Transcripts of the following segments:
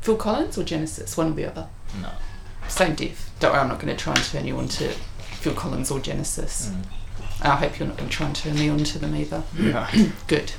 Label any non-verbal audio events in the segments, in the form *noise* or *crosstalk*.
Phil Collins or Genesis? One or the other. No. Same diff. Don't worry, I'm not going to try and turn you on to Phil Collins or Genesis. Mm. I hope you're not going to try and turn me on to them either. Yeah. Good.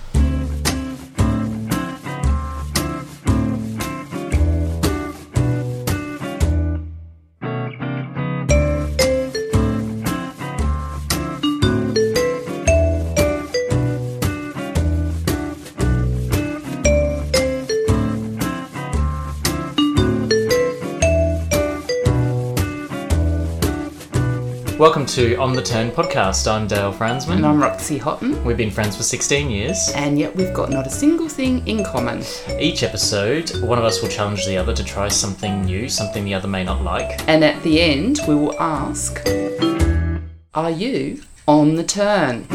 To On the Turn podcast. I'm Dale Fransman. And I'm Roxy Houghton. We've been friends for 16 years. And yet we've got not a single thing in common. Each episode, one of us will challenge the other to try something new, something the other may not like. And at the end, we will ask Are you on the turn?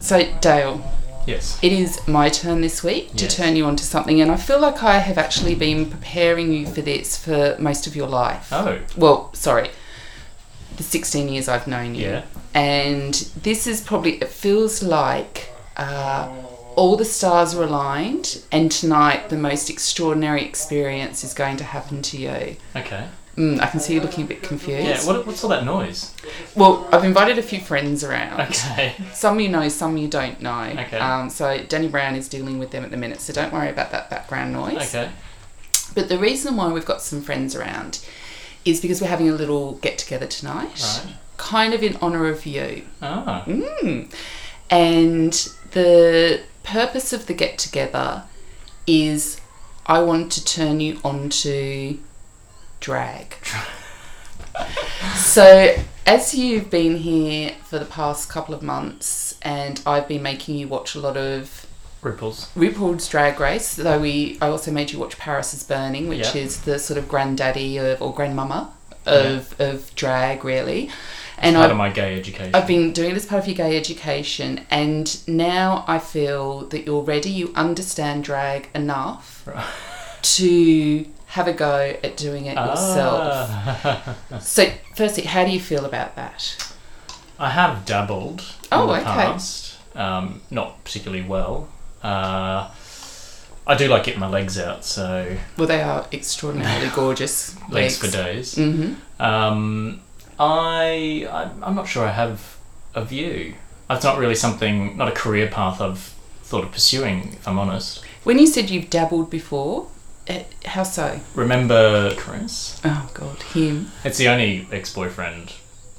So, Dale, Yes. it is my turn this week to Yes. turn you on to something, and I feel like I have actually been preparing you for this for most of your life. Oh, Well, sorry, the 16 years I've known you. yeah. And this is probably, it feels like uh, all the stars are aligned, and tonight the most extraordinary experience is going to happen to you. Okay. Mm, I can see you looking a bit confused. Yeah, what, what's all that noise? Well, I've invited a few friends around. Okay. *laughs* Some you know, some you don't know. Okay. Um, so Danny Brown is dealing with them at the minute, so don't worry about that background noise. Okay. But the reason why we've got some friends around is because we're having a little get together tonight, Right. kind of in honour of you. Ah. Mm. And the purpose of the get together is I want to turn you onto drag. so, as you've been here for the past couple of months, and I've been making you watch a lot of Ripples. RuPaul's Drag Race, though we I also made you watch Paris is Burning, which Yeah. is the sort of granddaddy of or grandmama of of drag, really. And Part I of my gay education. I've been doing this part of your gay education, and now I feel that you're ready. You understand drag enough Right. to have a go at doing it yourself. Ah. So, firstly, how do you feel about that? I have dabbled Oh, in the okay. past. Um, not particularly well. Uh, I do like getting my legs out, so Well, they are extraordinarily *laughs* gorgeous legs for days. hmm Um, I, I I'm not sure I have a view. It's not really something, not a career path I've thought of pursuing. If I'm honest. When you said you've dabbled before, eh, how so? Remember Chris? Oh God, him. It's the only ex-boyfriend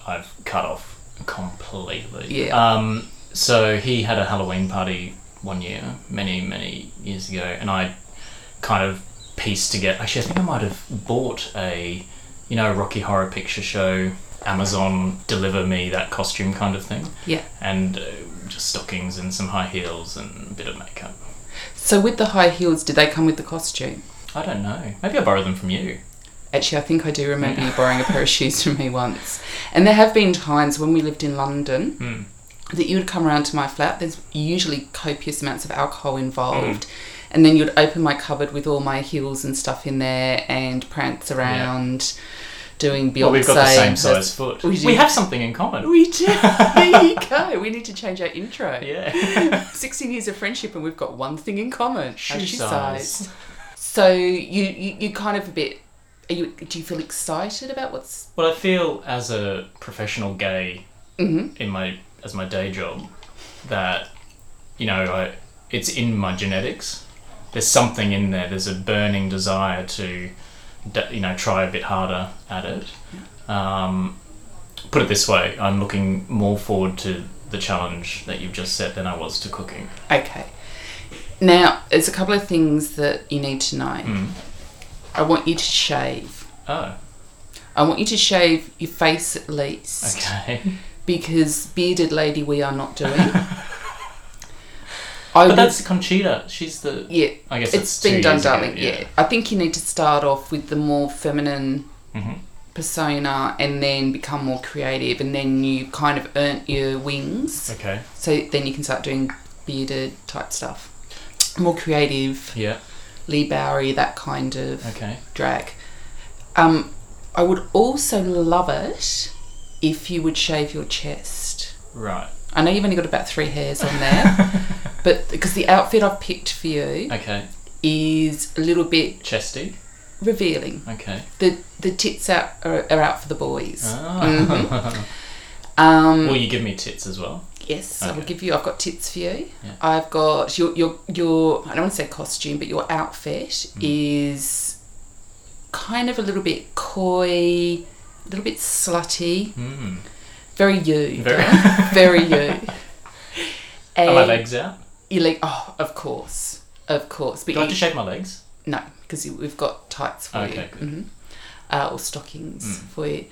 I've cut off completely. Yeah. Um, so he had a Halloween party one year, many many years ago, and I kind of pieced together. Actually, I think I might have bought a, you know, Rocky Horror Picture Show, Amazon deliver me that costume kind of thing, Yeah. and uh, just stockings and some high heels and a bit of makeup. So with the high heels, did they come with the costume? I don't know. Maybe I borrowed them from you. Actually, I think I do remember you borrowing a pair of *laughs* shoes from me once. And there have been times when we lived in London Hmm. That you would come around to my flat. There's usually copious amounts of alcohol involved. And then you'd open my cupboard with all my heels and stuff in there and prance around doing Beyonce. Well, we've got the same That's- size foot. we We, have something in common. We do. *laughs* there you go. We need to change our intro. yeah. *laughs* *laughs* 16 years of friendship and we've got one thing in common. Shoe shoe size. size. So you, you, you kind of a bit. Are you? Do you feel excited about what's? Well, I feel as a professional gay Mm-hmm. in my as my day job that you know I, it's in my genetics. There's something in there. There's a burning desire to you know try a bit harder at it. Um, put it this way: I'm looking more forward to the challenge that you've just set than I was to cooking. Okay. Now, there's a couple of things that you need to know. Mm. I want you to shave. Oh, I want you to shave your face at least. okay. *laughs* Because bearded lady, we are not doing. *laughs* I But that's Conchita. She's the. yeah. I guess It's it's been done, darling. Yeah. I think you need to start off with the more feminine Mhm. persona and then become more creative and then you kind of earn your wings Okay. so then you can start doing bearded type stuff more creative Yeah. Leigh Bowery that kind of Okay. drag um i would also love it if you would shave your chest Right. I know you've only got about three hairs on there, *laughs* but because the outfit I've picked for you Okay. is a little bit Chesty. revealing. Okay. The the tits out are, are out for the boys. Ah. *laughs* Um, Will you give me tits as well? yes, I will Okay. give you. I've got tits for you. Yeah. I've got your your your. I don't want to say costume, but your outfit Mm. is kind of a little bit coy, a little bit slutty, Mm. very you, Very- *laughs* very you. *laughs* Are my legs out? Your leg. Oh, of course, of course. But Do I have to shave my legs? No, because we've got tights for Okay, you. good. hmm Uh, or stockings Mm. for you.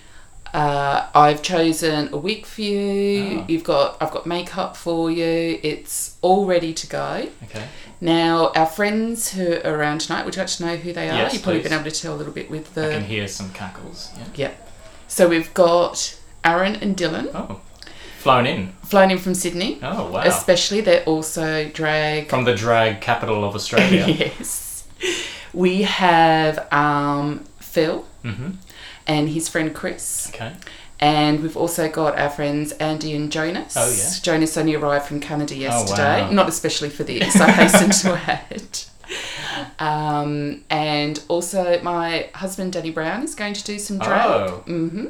Uh, I've chosen a wig for you. Oh. You've got. I've got makeup for you. It's all ready to go. Okay. Now, our friends who are around tonight. Would you like to know who they are? Yes, You've probably please. been able to tell a little bit with the. I can hear some cackles. Yeah. Yep. So we've got Aaron and Dylan Oh. Flown in. flown in from Sydney. Oh, wow. Especially, they're also drag From the drag capital of Australia. *laughs* yes. We have um, Phil mm-hmm. and his friend Chris. Okay. And we've also got our friends Andy and Jonas. Oh, yeah. Jonas only arrived from Canada yesterday. wow. Not especially for this, I hasten to *laughs* add. *laughs* Um, and also, my husband Danny Brown is going to do some drag. Oh. hmm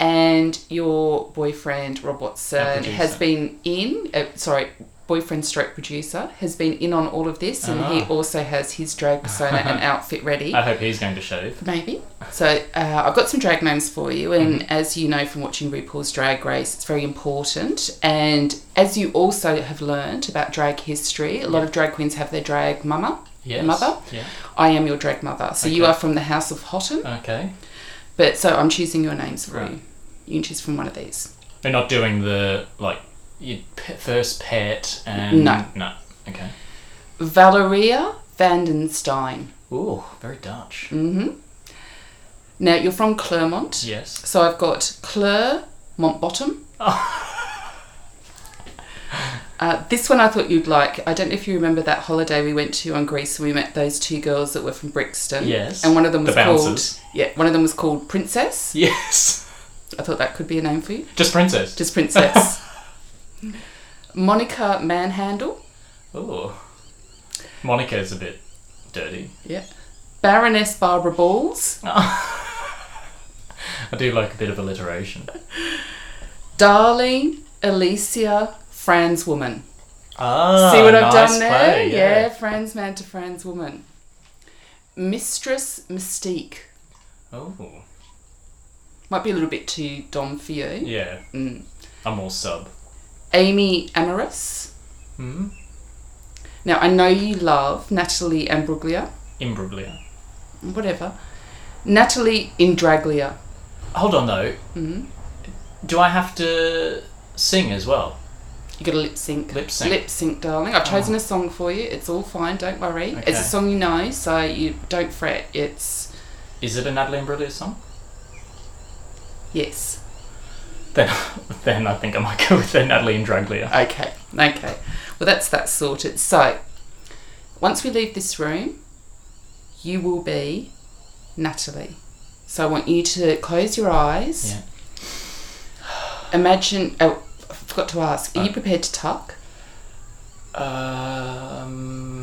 And your boyfriend Rob Watson has been in. Uh, sorry, boyfriend stroke producer has been in on all of this, and he Ah. also has his drag persona and *laughs* outfit ready. I hope he's going to shave. Maybe. So uh, I've got some drag names for you, and Mm-hmm. as you know from watching RuPaul's Drag Race, it's very important. And as you also have learned about drag history, a lot of drag queens have their drag mama. Yes. mother? Yeah. I am your drag mother. So you are from the House of Houghton, Okay. but so I'm choosing your names for Right. you. You can choose from one of these. they're not doing the, like, your pe- first pet and. No. No. Okay. Valeria Vandenstein. Ooh, very Dutch. hmm Now you're from Clermont. Yes. So I've got Claire Montbottom. Uh, this one I thought you'd like. I don't know if you remember that holiday we went to on Greece and we met those two girls that were from Brixton. Yes. And one of them The was called bouncers. yeah, one of them was called Princess. Yes. I thought that could be a name for you. Just princess. Just Princess. *laughs* Monica Manhandle. Ooh. Monica is a bit dirty. Yeah. Baroness Barbara Balls. *laughs* I do like a bit of alliteration. Darling Alicia Franz Woman. Ah, See what I've nice done there? play, yeah. Franz man to Franz woman. Mistress Mystique. Oh, Might be a little bit too dom for you. yeah. Mm. I'm all sub. Amy Amorous. Hmm. Now I know you love Natalie Ambruglia. Imbruglia. Whatever. Natalie Indraglia. Hold on though. hmm Do I have to sing as well? You got to lip sync. Lip sync. Lip sync, darling. I've chosen a song for you. It's all fine. Don't worry. It's a song you know, so you don't fret. It's Is it a Natalie Imbruglia song? yes. Then, *laughs* then I think I might go with Natalie Imbruglia. Okay, okay. Well, that's that sorted. So, once we leave this room, you will be Natalie. So, I want you to close your eyes. Yeah. Imagine. Oh, I forgot to ask. Are you Oh. prepared to tuck? Um.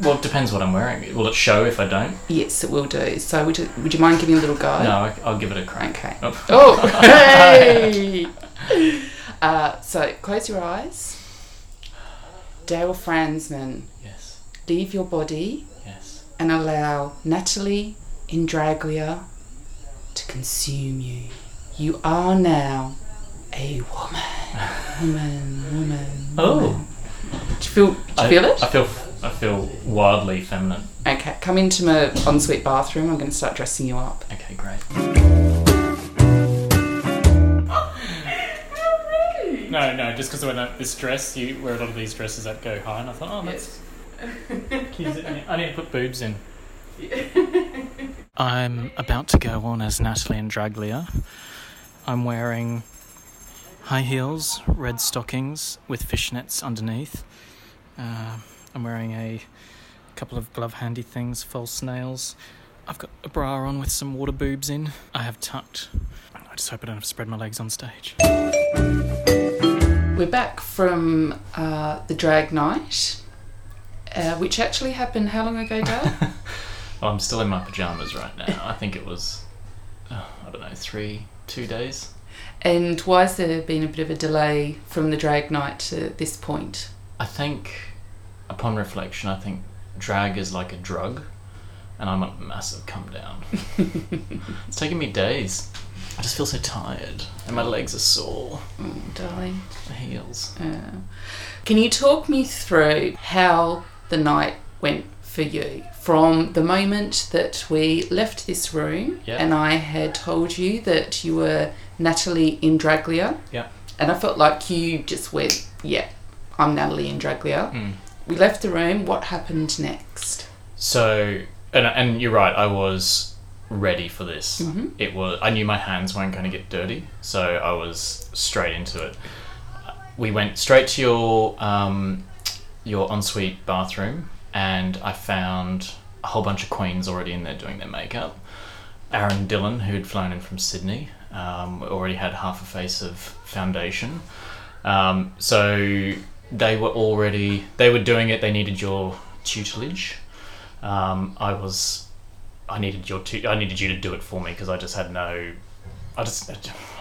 Well, it depends what I'm wearing. Will it show if I don't? Yes, it will do. So, would you, would you mind giving a little go? No, I'll give it a crack. Okay. Oh. Oh, *laughs* hey! uh, so, close your eyes. Dale Fransman, Yes. leave your body Yes. and allow Natalie Indraglia to consume you. You are now a woman. *laughs* Woman, woman. Oh. woman. Do you feel, do you I, feel it? I feel. I feel wildly feminine. Okay, come into my ensuite bathroom. I'm going to start dressing you up. Okay, great. No, no, just because when I, this dress, you wear a lot of these dresses that go high, and I thought, oh, that's. I need to put boobs in. *laughs* I'm about to go on as Natalie and Draglia. I'm wearing high heels, red stockings with fishnets underneath. Uh, I'm wearing a couple of glove handy things, false nails. I've got a bra on with some water boobs in. I have tucked. I just hope I don't have to spread my legs on stage. We're back from uh, the drag night, uh, which actually happened how long ago, Dale? *laughs* Well, I'm still in my pajamas right now. I think it was, uh, I don't know, three, two days. and why has there been a bit of a delay from the drag night to this point? I think, upon reflection, I think drag is like a drug, and I'm on a massive come down. *laughs* it's taken me days. I just feel so tired, and my legs are sore. Oh, darling. My heels. Uh, can you talk me through how the night went for you from the moment that we left this room Yeah. and I had told you that you were Natalie Indraglia? Yeah. And I felt like you just went, yeah, I'm Natalie Indraglia. Mm. We left the room. What happened next? So, and, and you're right, I was ready for this. Mhm. It was, I knew my hands weren't going to get dirty, so I was straight into it. We went straight to your, um, your ensuite bathroom, and I found a whole bunch of queens already in there doing their makeup. Aaron Dylan, who'd flown in from Sydney, um, already had half a face of foundation. Um, so they were already they were doing it. They needed your tutelage. Um, I was I needed your tu- I needed you to do it for me because I just had no I just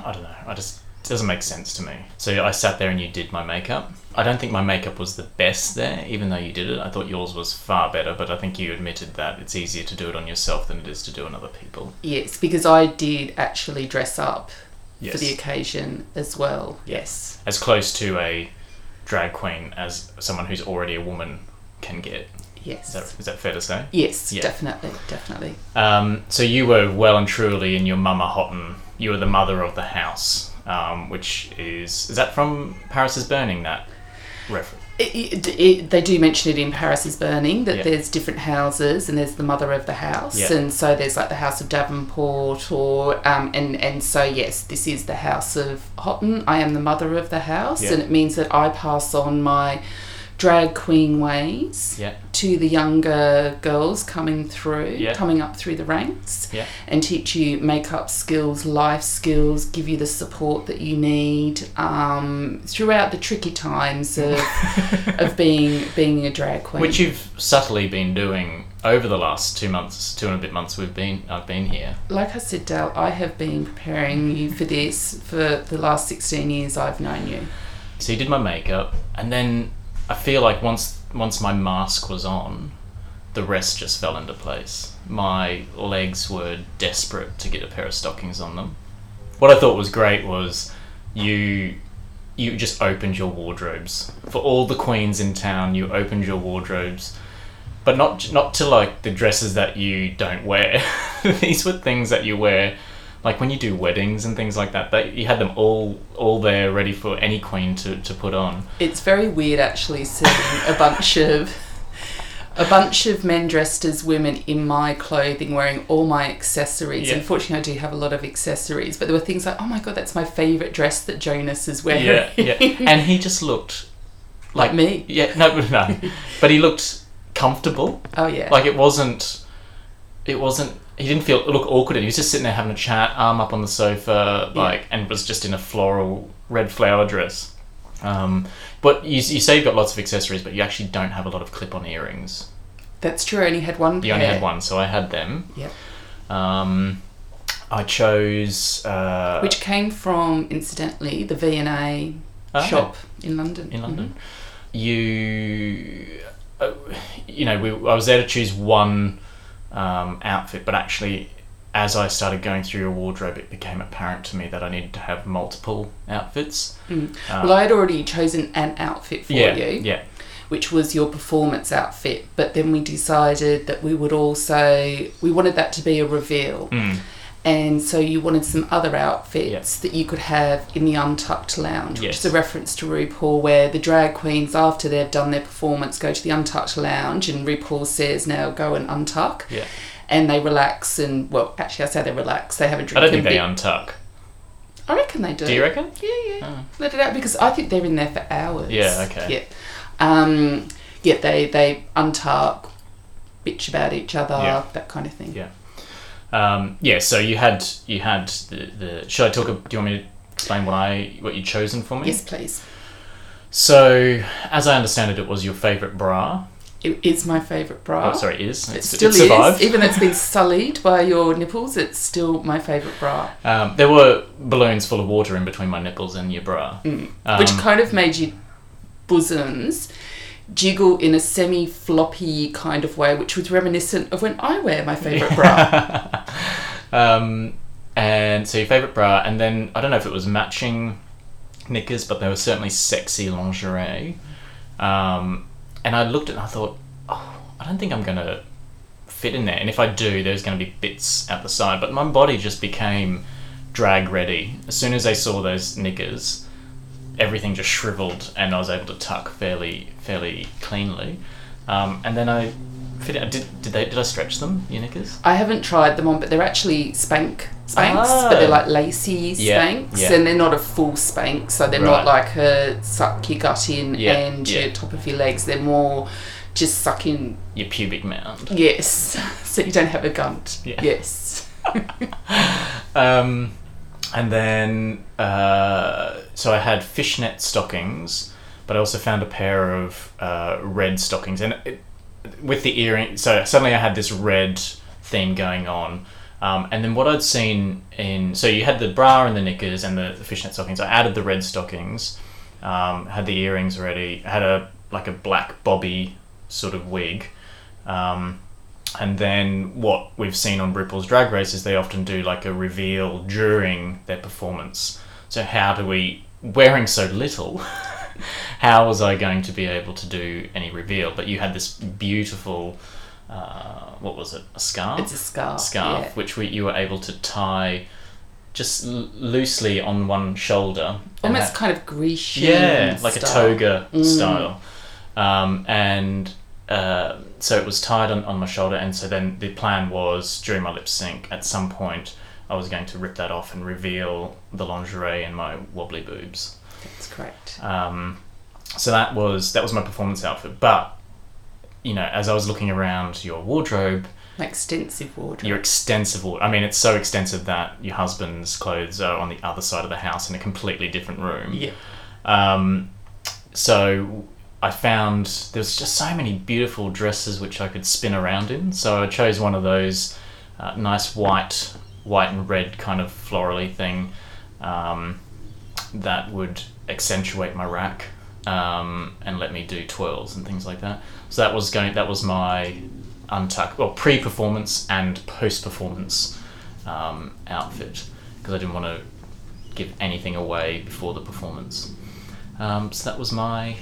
I don't know I just it doesn't make sense to me. So I sat there and you did my makeup. I don't think my makeup was the best there, even though you did it. I thought yours was far better, but I think you admitted that it's easier to do it on yourself than it is to do on other people. Yes, because I did actually dress up Yes. for the occasion as well. Yes. as close to a drag queen as someone who's already a woman can get. Yes. Is that, is that fair to say? Yes, Yeah. definitely, definitely. Um, so you were well and truly in your mama Houghton. You were the mother of the house, um, which is is that from Paris is Burning? That reference. It, it, it, they do mention it in Paris is Burning that Yeah. there's different houses and there's the mother of the house Yeah. and so there's like the house of Davenport or um, and and so yes this is the house of Houghton I am the mother of the house Yeah. and it means that I pass on my drag queen ways Yeah, to the younger girls coming through Yeah. coming up through the ranks yeah, and teach you makeup skills, life skills, give you the support that you need um, throughout the tricky times of, *laughs* of being being a drag queen. which you've subtly been doing over the last two months, two and a bit months we've been I've been here. like I said, Dale, I have been preparing you for this for the last sixteen years I've known you. So you did my makeup, and then I feel like once once my mask was on, the rest just fell into place. My legs were desperate to get a pair of stockings on them. What I thought was great was you you just opened your wardrobes for all the queens in town. You opened your wardrobes, but not not to like the dresses that you don't wear. *laughs* These were things that you wear like when you do weddings and things like that, they, you had them all all there ready for any queen to, to put on. It's very weird actually seeing a bunch of a bunch of men dressed as women in my clothing wearing all my accessories. Yeah. Unfortunately, I do have a lot of accessories, but there were things like, oh my god, that's my favourite dress that Jonas is wearing. Yeah, yeah. *laughs* And he just looked like me. Yeah, no, *laughs* no. But he looked comfortable. Oh yeah. Like it wasn't. It wasn't. He didn't feel look awkward. And he was just sitting there having a chat, arm up on the sofa, Yeah. like, and was just in a floral red flower dress. Um, but you, you say you've got lots of accessories, but you actually don't have a lot of clip-on earrings. that's true. I only had one. You pair. only had one, so I had them. Yep. Um, I chose uh, Which came from, incidentally, the V and A oh, shop in London. in London. You, uh, you know, we, I was there to choose one um, outfit, but actually, as I started going through your wardrobe, it became apparent to me that I needed to have multiple outfits. Mhm. Um, Well, I had already chosen an outfit for yeah, you. yeah, which was your performance outfit. But then we decided that we would also we wanted that to be a reveal, mm, and so you wanted some other outfits that you could have in the Untucked Lounge, which is a reference to RuPaul, where the drag queens after they've done their performance go to the Untucked Lounge, and RuPaul says now go and untuck. yeah. And they relax and well, actually, I say they relax. They have a drink. I don't think they bit- untuck. I reckon they do. Do you reckon? Yeah, yeah. Oh. Let it out because I think they're in there for hours. Yeah, okay. Yeah. Um, yeah, they they untuck, bitch about each other, Yeah. that kind of thing. Yeah. Um, yeah. So you had you had the, the. Should I talk? Do you want me to explain what I what you chosen for me? Yes, please. So, as I understand it, it was your favourite bra. It is my favourite bra. Oh, sorry, is It still it survived. is. Even though it's been sullied by your nipples, it's still my favourite bra. Um, there were balloons full of water in between my nipples and your bra. Mm. Um, Which kind of made your bosoms jiggle in a semi floppy kind of way, which was reminiscent of when I wear my favourite bra. *laughs* um, and so your favourite bra, and then I don't know if it was matching knickers, but they were certainly sexy lingerie. Um, and I looked at it and I thought, oh, I don't think I'm going to fit in there. And if I do, there's going to be bits at the side. But my body just became drag ready. As soon as I saw those knickers, everything just shriveled and I was able to tuck fairly fairly cleanly. Um, and then I fit it. Did, did they did I stretch them? Your knickers? I haven't tried them on, but they're actually spank Spanx, Ah. but they're like lacy Yeah, Spanx, yeah. and they're not a full spank, so they're Right. not like a suck your gut in Yeah, and your top of your legs. They're more just sucking. Your pubic mound. Yes, *laughs* so you don't have a gunt. Yes. *laughs* Um, and then, uh, so I had fishnet stockings, but I also found a pair of uh, red stockings. And it, with the earring, so suddenly I had this red theme going on. Um, and then what I'd seen in, so you had the bra and the knickers and the, the fishnet stockings. I added the red stockings, um, had the earrings ready, had a like a black bobby sort of wig. Um, and then what we've seen on RuPaul's Drag Race is they often do like a reveal during their performance. So how do we, wearing so little, *laughs* how was I going to be able to do any reveal? But you had this beautiful, uh, what was it, a scarf? It's a scarf. scarf, yeah. which we, you were able to tie just l- loosely on one shoulder. Almost that- kind of Grecian. yeah, like a toga Mm. style. Um, and uh, so it was tied on, on my shoulder, and so then the plan was during my lip sync, at some point, I was going to rip that off and reveal the lingerie and my wobbly boobs. That's correct. Um, so that was that was my performance outfit. But you know, as I was looking around your wardrobe, Like extensive wardrobe. your extensive ward. I mean, it's so extensive that your husband's clothes are on the other side of the house in a completely different room. yeah. Um, so I found there was just so many beautiful dresses which I could spin around in. So I chose one of those uh, nice white, white and red kind of florally thing um, that would accentuate my rack um, and let me do twirls and things like that. So that was going. That was my untuck, well, pre-performance and post-performance um, outfit because I didn't want to give anything away before the performance. Um, so that was my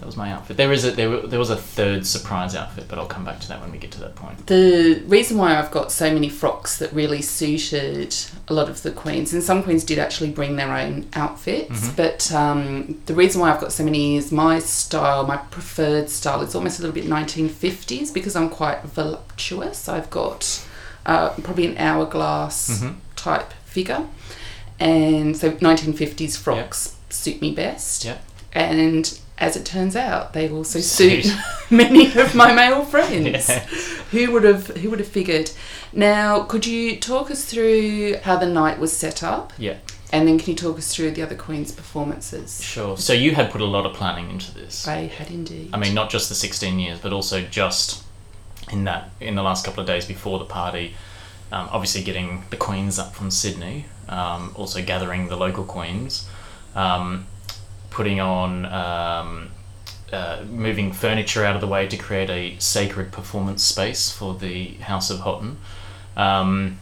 that was my outfit. There is a there, there was a third surprise outfit, but I'll come back to that when we get to that point. The reason why I've got so many frocks that really suited a lot of the queens, and some queens did actually bring their own outfits, Mhm. but um, the reason why I've got so many is my style, my preferred style, It's almost a little bit 1950s because I'm quite voluptuous. I've got uh, probably an hourglass Mhm. type figure, and so 1950s frocks suit me best. Yeah. And as it turns out, they also Suit. *laughs* many of my male friends. Yeah. Who would have who would have figured? Now, could you talk us through how the night was set up? Yeah. And then can you talk us through the other queens' performances? Sure. So you had put a lot of planning into this. I had indeed. I mean, not just the 16 years, but also just in that in the last couple of days before the party. Um, obviously, getting the queens up from Sydney, um, also gathering the local queens, um, putting on, um, uh, moving furniture out of the way to create a sacred performance space for the House of Houghton, um,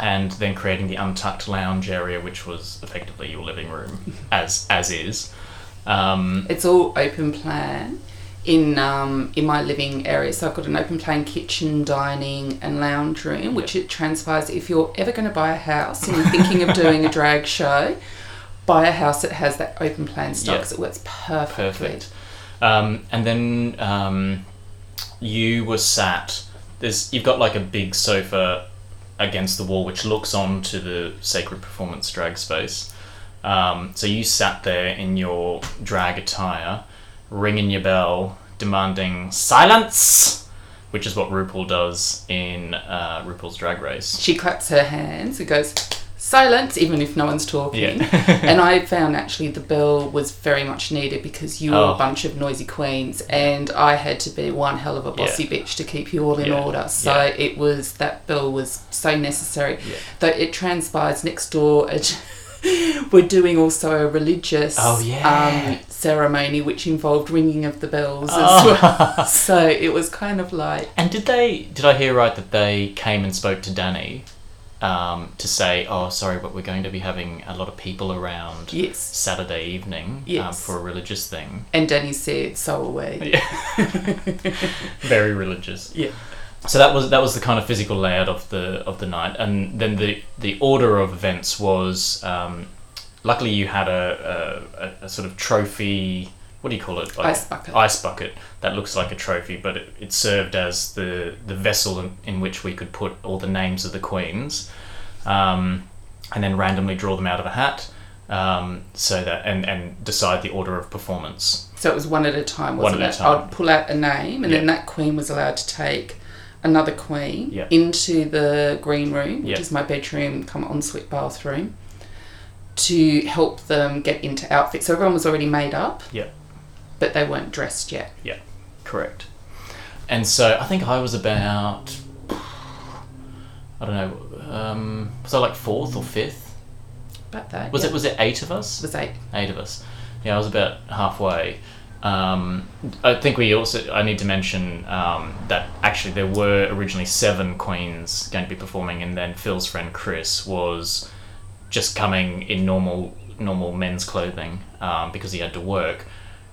and then creating the untucked lounge area, which was effectively your living room, *laughs* as as is. Um, It's all open plan in um, in my living area. So I've got an open plan kitchen, dining, and lounge room, which it transpires. If you're ever going to buy a house and you're thinking of doing a drag *laughs* show, buy a house that has that open plan style Yeah. because it works perfectly. Perfect. Um, and then um, you were sat. There's you've got like a big sofa against the wall which looks onto the sacred performance drag space. Um, so you sat there in your drag attire, ringing your bell, demanding silence, which is what RuPaul does in uh, RuPaul's Drag Race. She claps her hands and goes, silence, even if no one's talking. Yeah. *laughs* and *laughs* I found actually the bell was very much needed because you were Oh. a bunch of noisy queens, and I had to be one hell of a bossy bitch to keep you all in Yeah. order. So Yeah. it was that bell was so necessary. Yeah. Though it transpires next door. *laughs* At, we're doing also a religious Oh, yeah. um, ceremony which involved ringing of the bells as Oh. well. So it was kind of like And did they? Did I hear right that they came and spoke to Danny um, to say, "Oh, sorry, but we're going to be having a lot of people around yes. Saturday evening um, for a religious thing." And Danny said, "So are we." *laughs* Very religious. Yeah. So that was that was the kind of physical layout of the of the night, and then the the order of events was. Um, luckily, you had a, a, a sort of trophy. What do you call it? Like Ice bucket. Ice bucket that looks like a trophy, but it, it served as the the vessel in, in which we could put all the names of the queens, um, and then randomly draw them out of a hat. Um, so that and, and decide the order of performance. So it was one at a time, wasn't at a it? time. I'd pull out a name, and then that queen was allowed to take another queen Yeah. into the green room, which Yeah. is my bedroom, come ensuite bathroom, to help them get into outfits. So everyone was already made up. Yeah. But they weren't dressed yet. Yeah, correct. And so I think I was about, I don't know, um, was I like fourth or fifth? About that. Was yeah. it was it eight of us? It was eight. Eight of us. Yeah, I was about halfway. Um, I think we also I need to mention um, that actually there were originally seven queens going to be performing, and then Phil's friend Chris was just coming in normal normal men's clothing um, because he had to work,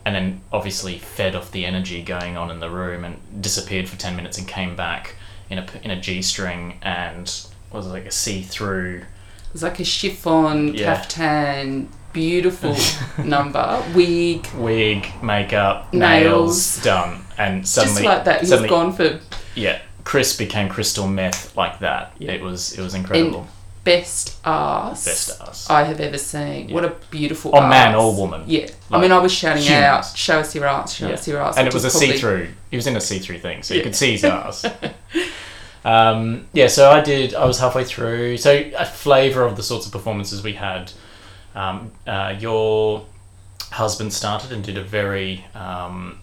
and then obviously fed off the energy going on in the room and disappeared for ten minutes and came back in a in a g string and was like a see through. It was like a chiffon, Yeah. caftan, beautiful *laughs* number, wig, wig, makeup, Nails. nails, done, and suddenly, just like that. He suddenly, gone for yeah, Chris became crystal meth like that. Yeah. It was it was incredible. Best ass Best ass. I have ever seen. Yeah. What a beautiful Or man or woman. Yeah. I mean, I was shouting humans. out, show us your ass, show Yeah. us your ass. and it was a probably- see-through. He was in a see-through thing, so you could see his ass. *laughs* um, yeah, so I did. I was halfway through. So a flavour of the sorts of performances we had. Um, uh, your husband started and did a very um,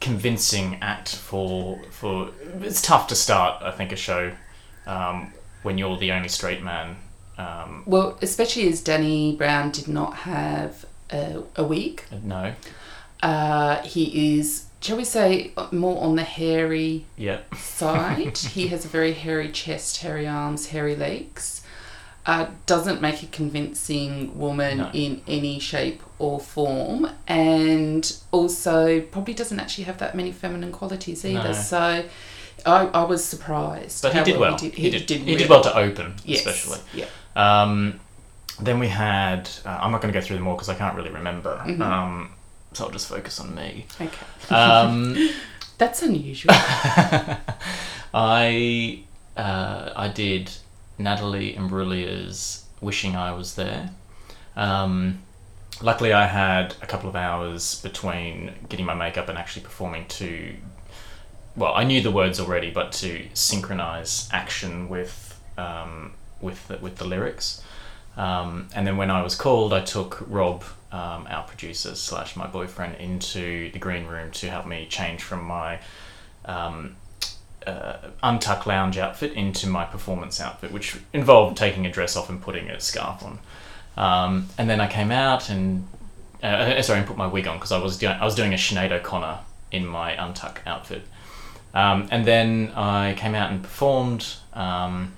convincing act for for. It's tough to start. I think a show um, when you're the only straight man. Um, Well, especially as Danny Brown did not have a, a wig. no. Uh, he is, shall we say, more on the hairy Yeah. side. *laughs* he has a very hairy chest, hairy arms, hairy legs. Uh, doesn't make a convincing woman No. in any shape or form, and also probably doesn't actually have that many feminine qualities either. No. So, I, I was surprised. But he did well. He did, He did. He really did well to open, Yes. especially. Yeah. Um, then we had. Uh, I'm not going to go through them all because I can't really remember. Mhm. Um, so I'll just focus on me. Okay. Um, *laughs* That's unusual. *laughs* I uh, I did Natalie Imbruglia's "Wishing I Was There." Um, luckily, I had a couple of hours between getting my makeup and actually performing to. Well, I knew the words already, but to synchronize action with um, with the, with the lyrics. Um, and then when I was called, I took Rob, um, our producer slash my boyfriend, into the green room to help me change from my um, uh, untucked lounge outfit into my performance outfit, which involved taking a dress off and putting a scarf on. Um, and then I came out and uh, uh, sorry, and put my wig on because I was doing I was doing a Sinead O'Connor in my untuck outfit. Um, and then I came out and performed um,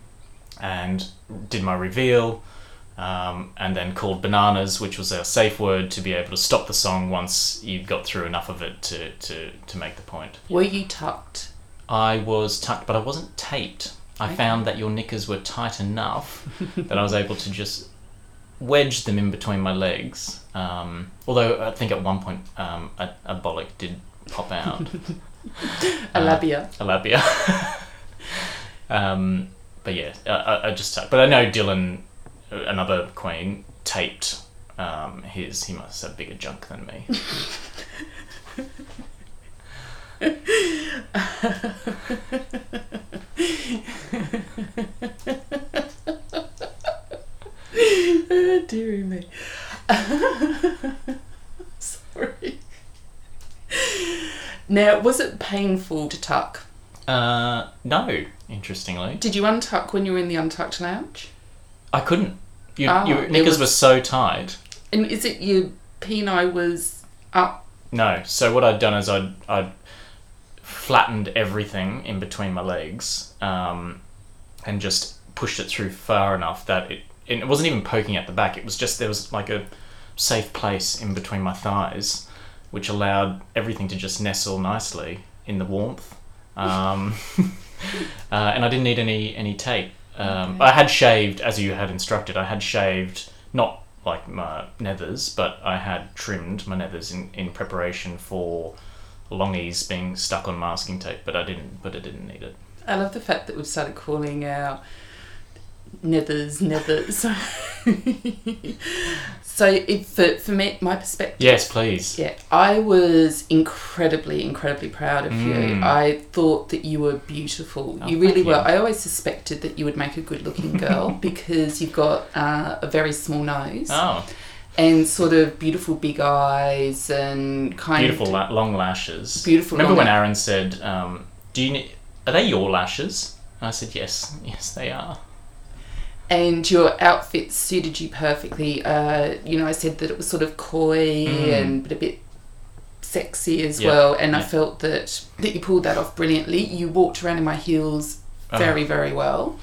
and did my reveal. Um, and then called bananas, which was our safe word to be able to stop the song once you got through enough of it to, to, to make the point. Were you tucked? I was tucked, but I wasn't taped. I Okay. found that your knickers were tight enough *laughs* that I was able to just wedge them in between my legs. Um, although I think at one point um, a, a bollock did pop out, *laughs* Alapia. Uh, Alapia. *laughs* um, but yeah, I, I just but I know Dylan, another Queen, taped um, his. He must have bigger junk than me. oh, me. *laughs* Sorry. Now, was it painful to tuck? Uh, no, interestingly. Did you untuck when you were in the untucked lounge? I couldn't. You, Oh, your knickers was- were so tight. And is it your peni was up? No. So what I'd done is I'd, I'd flattened everything in between my legs um, and just pushed it through far enough that it, it wasn't even poking at the back. It was just there was like a safe place in between my thighs, which allowed everything to just nestle nicely in the warmth. Um, *laughs* uh, and I didn't need any any tape. Um, Okay. I had shaved, as you had instructed. I had shaved not like my nethers, but I had trimmed my nethers in, in preparation for longies being stuck on masking tape. But I didn't. But I didn't need it. I love the fact that we've started calling our nethers nethers. *laughs* so, if, for, for me, my perspective, Yes, please. Yeah, I was incredibly, incredibly proud of you. Mm. I thought that you were beautiful. Oh, you really thank you. were. I always suspected that you would make a good looking girl *laughs* because you've got uh, a very small nose Oh, and sort of beautiful big eyes and kind beautiful of. la- long lashes. Beautiful Remember when Aaron said, um, "Do you need? Are they your lashes?" And I said, "Yes, *laughs* yes, they are." And your outfit suited you perfectly. Uh, you know, I said that it was sort of coy Mm. and but a bit sexy as Yeah, well. And I felt that that you pulled that off brilliantly. You walked around in my heels Oh. very, very well.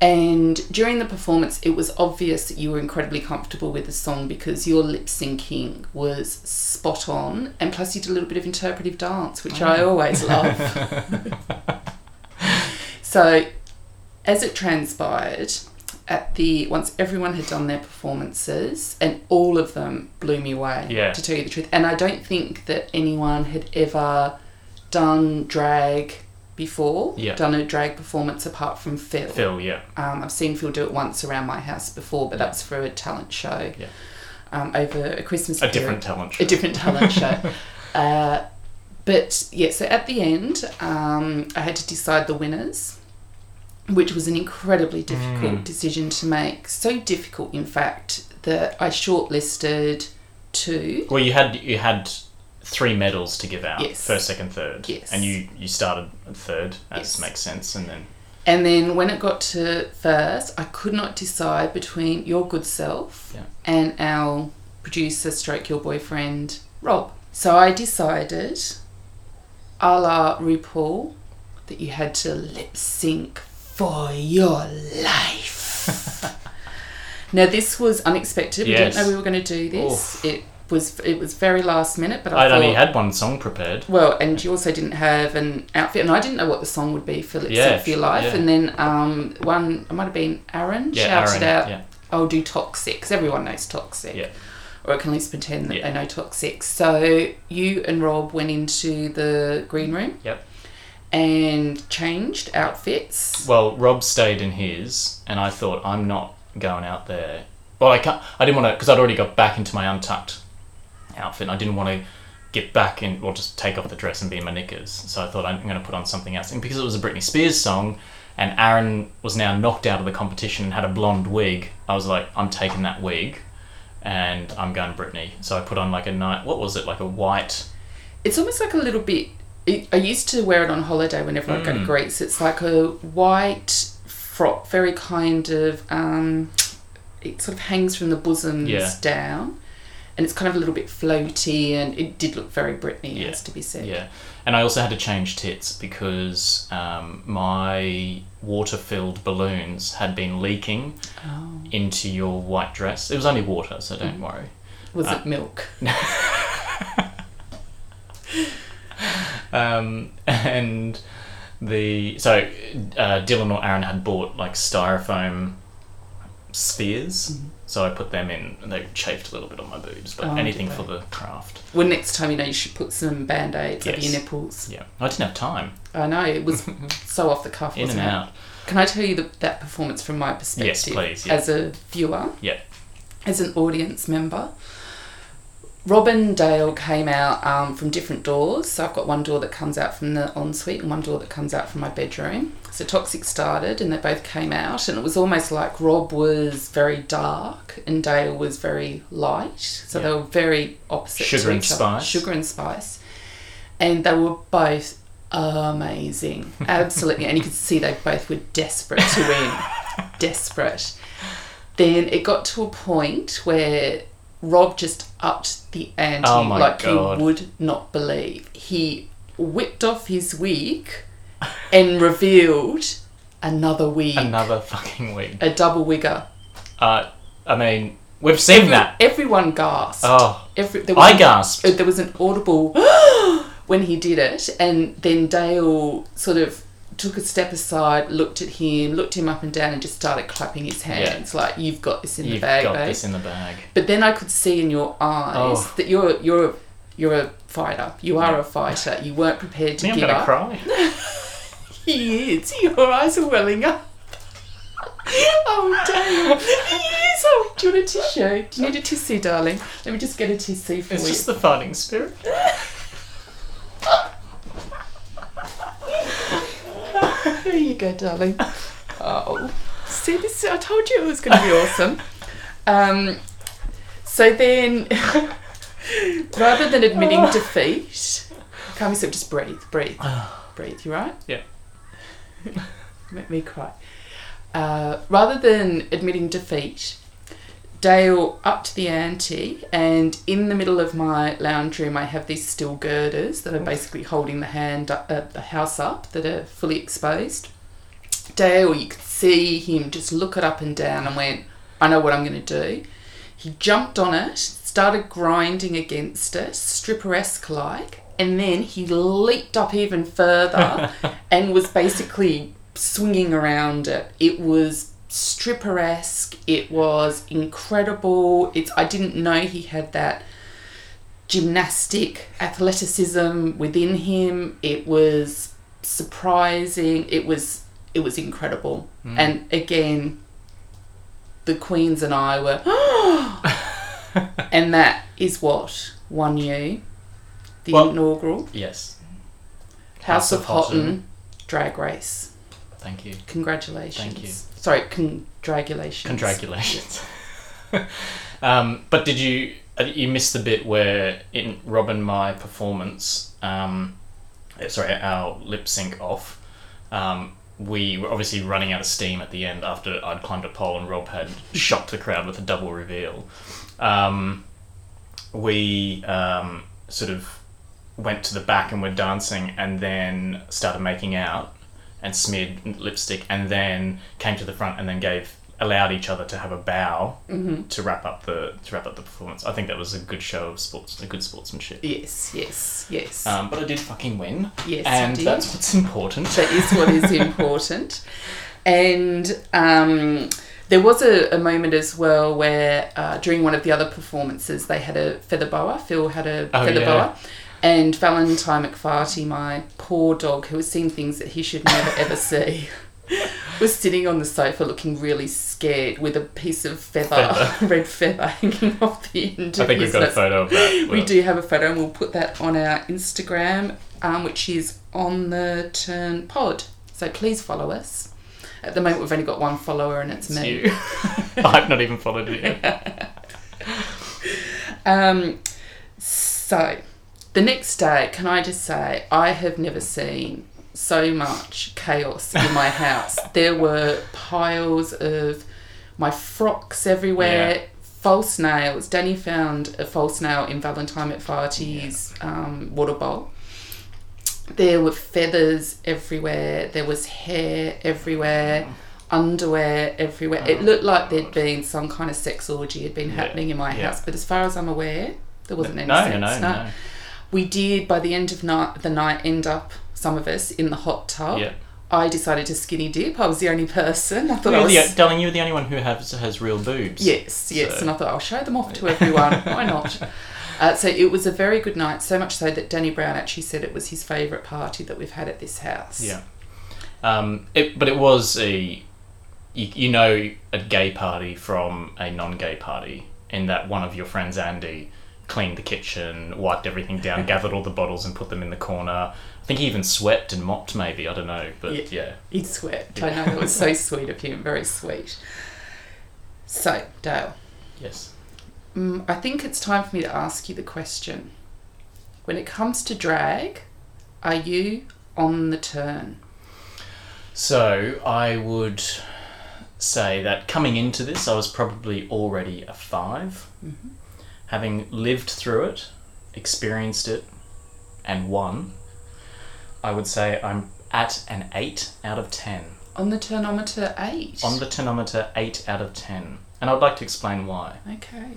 And during the performance, it was obvious that you were incredibly comfortable with the song because your lip syncing was spot on. And plus, you did a little bit of interpretive dance, which I Oh. always love. *laughs* so, as it transpired, at the once everyone had done their performances, and all of them blew me away. Yeah. To tell you the truth, and I don't think that anyone had ever done drag before. Yeah. Done a drag performance apart from Phil. Phil, yeah, Um, I've seen Phil do it once around my house before, but Yeah. that's for a talent show. Yeah. Um, over a Christmas. a period different talent show. a different talent show. *laughs* Uh, but yeah, so at the end, um, I had to decide the winners, which was an incredibly difficult Mm. decision to make. So difficult, in fact, that I shortlisted two. Well, you had you had three medals to give out: Yes. first, second, third. Yes. And you you started third, as Yes. makes sense, and then And then when it got to first, I could not decide between your good self Yeah. and our producer, stroke your boyfriend, Rob. So I decided, a la RuPaul, that you had to lip sync for your life. *laughs* now this was unexpected. We didn't know we were going to do this. It was it was very last minute, but I I'd thought, only had one song prepared. well, and you also didn't have an outfit, and I didn't know what the song would be for Lip Yeah, for Your Life. yeah. And then um, one, it might have been Aaron, Yeah, shouted Aaron. out, Yeah, I'll do Toxic, because everyone knows Toxic. Yeah. Or I can at least pretend that Yeah. they know Toxic. So you and Rob went into the green room. Yep. And changed outfits. Well, Rob stayed in his, and I thought I'm not going out there. Well, I can't. I didn't want to because I'd already got back into my untucked outfit. and I didn't want to get back in or just take off the dress and be in my knickers. So I thought I'm going to put on something else. And because it was a Britney Spears song, and Aaron was now knocked out of the competition and had a blonde wig, I was like, I'm taking that wig, and I'm going Britney. So I put on like a night. What was it? Like a white. It's almost like a little bit. I used to wear it on holiday whenever I go to Mm. Greece. It's like a white frock, very kind of. Um, it sort of hangs from the bosoms Yeah. down, and it's kind of a little bit floaty, and it did look very Britney. Yeah. Has to be said. Yeah, and I also had to change tits because um, my water-filled balloons had been leaking Oh. into your white dress. It was only water, so don't Mhm. worry. Was Uh, it milk? *laughs* Um, *laughs* and the so uh, Dylan or Aaron had bought like styrofoam spheres, Mhm. so I put them in, and they chafed a little bit on my boobs, but Oh, anything for the craft. Well, next time you know you should put some band aids over your nipples. Yeah, I didn't have time. I know it was *laughs* so off the cuff. In wasn't and it? out. Can I tell you the, that performance from my perspective? Yes, please. Yeah. As a viewer. Yeah. As an audience member. Rob and Dale came out um, from different doors. So I've got one door that comes out from the ensuite and one door that comes out from my bedroom. So Toxic started and they both came out and it was almost like Rob was very dark and Dale was very light. So they were very opposite Sugar and each other. spice. Sugar and spice. and they were both amazing, *laughs* absolutely. and you could see they both were desperate to win, *laughs* desperate. Then it got to a point where Rob just upped the ante Oh like God. you would not believe. He whipped off his wig and revealed another wig, Another fucking wig. a double wigger. Uh, I mean, we've seen that. Everyone gasped. Oh, Every, there was I gasped. there was an audible *gasps* when he did it, and then Dale sort of took a step aside, looked at him, looked him up and down, and just started clapping his hands like, "You've got this in You've the bag, got babe." this in the bag. But then I could see in your eyes Oh. that you're you're you're a fighter. You are a fighter. You weren't prepared to Me, I'm give gonna up. cry. *laughs* He is. Your eyes are welling up. *laughs* Oh, damn. He is. Oh, do you want a tissue? Do you need a tissue, darling? Let me just get a tissue for It's you. just the fighting spirit. *laughs* There you go, darling. *laughs* Oh, see this? I told you it was going to be awesome. Um, so then, *laughs* rather than admitting *laughs* defeat, calm yourself. Just breathe, breathe, breathe. You right? Yeah. Make me cry. Uh, rather than admitting defeat, Dale upped the ante, and in the middle of my lounge room, I have these steel girders that are basically holding the hand, up, uh, the house up, that are fully exposed. Dale, you could see him just look it up and down and went, I know what I'm going to do. He jumped on it, started grinding against it, stripper esque like, and then he leaped up even further *laughs* and was basically swinging around it. It was stripper esque, it was incredible. It's I didn't know he had that gymnastic athleticism within him. It was surprising. It was it was incredible. Mm. And again, the Queens and I were *gasps* and that is what won you the Well- inaugural Yes. House, of Houghton drag race. Thank you. Congratulations. Thank you. Sorry, congratulations. Congratulations. *laughs* um, but did you uh, you missed the bit where in Rob and my performance, um, uh, sorry, our lip sync off, um, we were obviously running out of steam at the end after I'd climbed a pole and Rob had shocked the crowd with a double reveal. Um, we um, sort of went to the back and were dancing and then started making out and smeared lipstick and then came to the front and then gave allowed each other to have a bow Mm-hmm. to wrap up the to wrap up the performance. I think that was a good show of sports, a good sportsmanship. Yes, yes, yes. Um, but I did fucking win, yes, and that's what's important. that is what is *laughs* important. And um, there was a, a moment as well where uh, during one of the other performances they had a feather boa. Phil had a Oh, feather yeah. boa. And Valentine McFarty, my poor dog, who has seen things that he should never ever *laughs* see, was sitting on the sofa looking really scared with a piece of feather, Feather. *laughs* red feather hanging off the end I think we've got a photo of that. We do have a photo, and we'll put that on our Instagram, um, which is on the Turn Pod. So please follow us. At the moment, we've only got one follower, and it's, It's me. you. *laughs* I've not even followed it yet. Um, so the next day, can I just say, I have never seen so much chaos in my *laughs* house. There were piles of my frocks everywhere. Yeah. False nails. Danny found a false nail in Valentine McFarty's um, water bowl. There were feathers everywhere. There was hair everywhere. Underwear everywhere. it Oh, looked like there'd been some kind of sex orgy had been Yeah, happening in my yeah. house. But as far as I'm aware, there wasn't any no, sex. no, no, no. We did by the end of night, the night end up some of us in the hot tub. Yeah. I decided to skinny dip. I was the only person. I thought I You're was the, darling, you're the only one who has has real boobs. Yes, yes. So- And I thought I'll show them off to everyone. Why not? *laughs* Uh, so it was a very good night, so much so that Danny Brown actually said it was his favourite party that we've had at this house. Yeah. Um, it, but it was a, you, you know, a gay party from a non-gay party, in that one of your friends, Andy, cleaned the kitchen, wiped everything down, *laughs* gathered all the bottles and put them in the corner. I think he even swept and mopped, maybe. I don't know, but Yeah. yeah. He'd sweat. I know that was so *laughs* sweet of him, very sweet. So, Dale, Yes. mm, I think it's time for me to ask you the question. When it comes to drag, are you on the turn? So I would say that coming into this, I was probably already a 5 Having lived through it, experienced it, and won, I would say I'm at an 8 out of 10. On the turnometer eight. On the turnometer, 8 out of 10. And I'd like to explain why. Okay.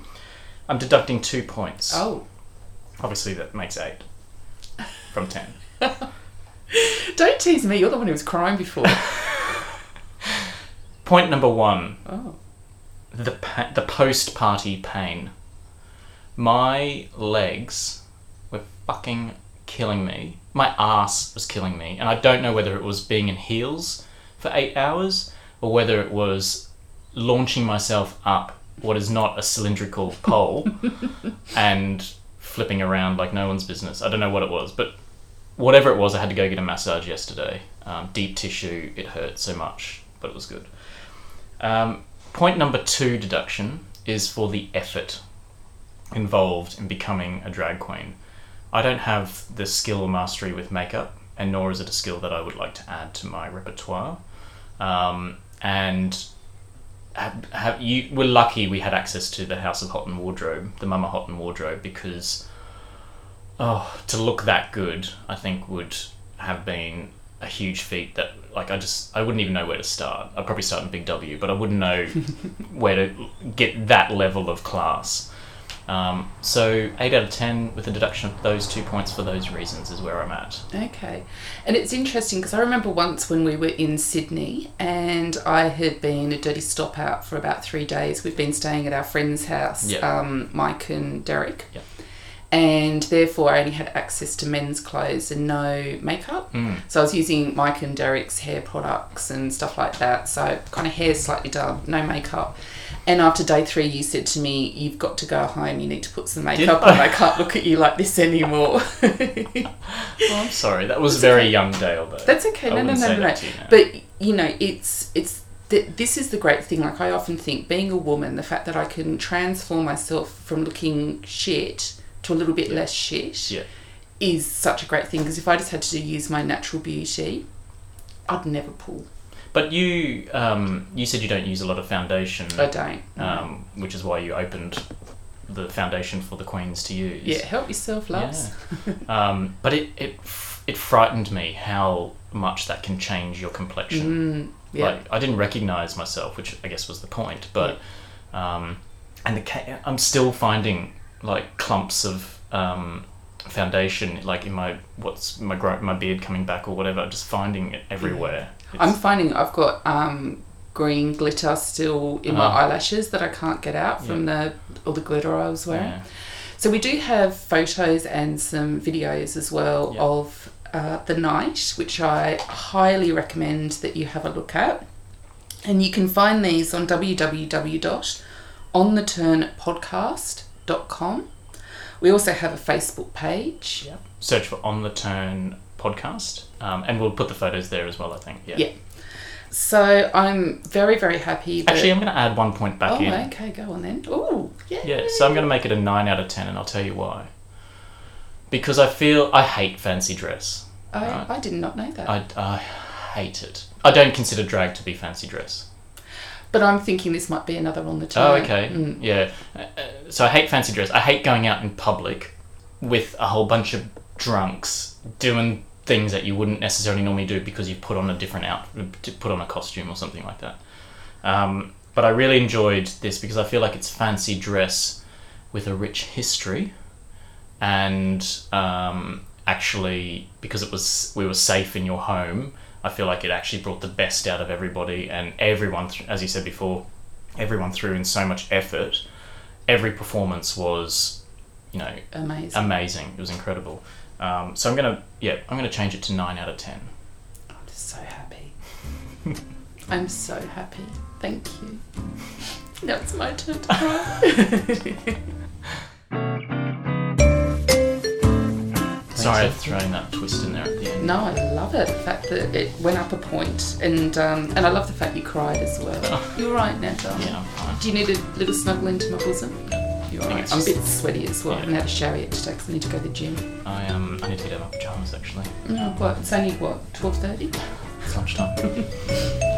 I'm deducting two points. Oh, Obviously, that makes 8 from 10. *laughs* *laughs* don't tease me. You're the one who was crying before. *laughs* Point number one oh. the pa- the post party pain. My legs were fucking killing me. My ass was killing me, and I don't know whether it was being in heels for eight hours or whether it was launching myself up what is not a cylindrical pole *laughs* and flipping around like no one's business. I don't know what it was, but whatever it was, I had to go get a massage yesterday. Um, deep tissue, it hurt so much, but it was good. Um, point number two deduction is for the effort involved in becoming a drag queen. I don't have the skill or mastery with makeup, and nor is it a skill that I would like to add to my repertoire. Um, and have, have you we're lucky we had access to the House of Houghton wardrobe, the Mama Houghton wardrobe, because oh, to look that good, I think would have been a huge feat that like I just I wouldn't even know where to start. I'd probably start in Big W, but I wouldn't know *laughs* where to get that level of class. Um, so eight out of ten with a deduction of those two points for those reasons is where I'm at. Okay. And it's interesting because I remember once when we were in Sydney and I had been a dirty stop out for about three days. We've been staying at our friend's house, Yeah. um, Mike and Derek. Yeah. And therefore, I only had access to men's clothes and no makeup. Mm. So I was using Mike and Derek's hair products and stuff like that. So kind of hair slightly done, no makeup. And after day three, you said to me, "You've got to go home. You need to put some makeup on. I can't look at you like this anymore." *laughs* Well, I'm sorry, that was very young Dale though. That's okay. No, no, no, no, that no. to you. But you know, it's it's th- this is the great thing. Like I often think, being a woman, the fact that I can transform myself from looking shit to a little bit less shit Yeah. is such a great thing. Because if I just had to use my natural beauty, I'd never pull. But you um, you said you don't use a lot of foundation, I don't. um, which is why you opened the foundation for the queens to use. yeah, help yourself, loves. *laughs* Um, but it, it it frightened me how much that can change your complexion. Mm, yeah. Like I didn't recognize myself, which I guess was the point. But um, and the ca- I'm still finding like clumps of um, foundation, like in my what's my gro- my beard coming back or whatever. Just finding it everywhere. I'm finding I've got um, green glitter still in my Uh-huh. eyelashes that I can't get out from the all the glitter I was wearing. yeah. So we do have photos and some videos as well Yeah. of uh, the night, which I highly recommend that you have a look at. And you can find these on www.ontheturnpodcast.com. We also have a Facebook page. Yeah. Search for On the Turn podcast, um, and we'll put the photos there as well. I think. Yeah. Yeah. So I'm very, very happy. That, Actually, I'm going to add one point back oh, in. okay, go on then. Oh, yeah. Yeah, so I'm going to make it a 9 out of 10, and I'll tell you why. Because I feel I hate fancy dress. I, Right. I did not know that. I, I hate it. I don't consider drag to be fancy dress. But I'm thinking this might be another on the turn. Oh, okay. Mm. Yeah. Uh, so I hate fancy dress. I hate going out in public with a whole bunch of drunks doing things that you wouldn't necessarily normally do because you've put on a different out, put on a costume or something like that. Um, but I really enjoyed this because I feel like it's fancy dress with a rich history, and um, actually because it was we were safe in your home. I feel like it actually brought the best out of everybody and everyone, as you said before, everyone threw in so much effort. Every performance was, you know, Amazing. amazing. It was incredible. Um, so I'm gonna, yeah, I'm gonna change it to nine out of ten. I'm just so happy. *laughs* I'm so happy. Thank you. Now it's my turn to cry. *laughs* Sorry. I've thrown that twist in there at the end. No, I love it. The fact that it went up a point, and um, and I love the fact you cried as well. Oh. You're right now. Yeah, I'm fine. Do you need a little snuggle into my bosom? You're right. I'm a bit sweaty as well. I haven't had a shower yet today because I need to go to the gym. I um I need to get out of my pajamas actually. No, what? It's only what twelve thirty. It's lunchtime. *laughs*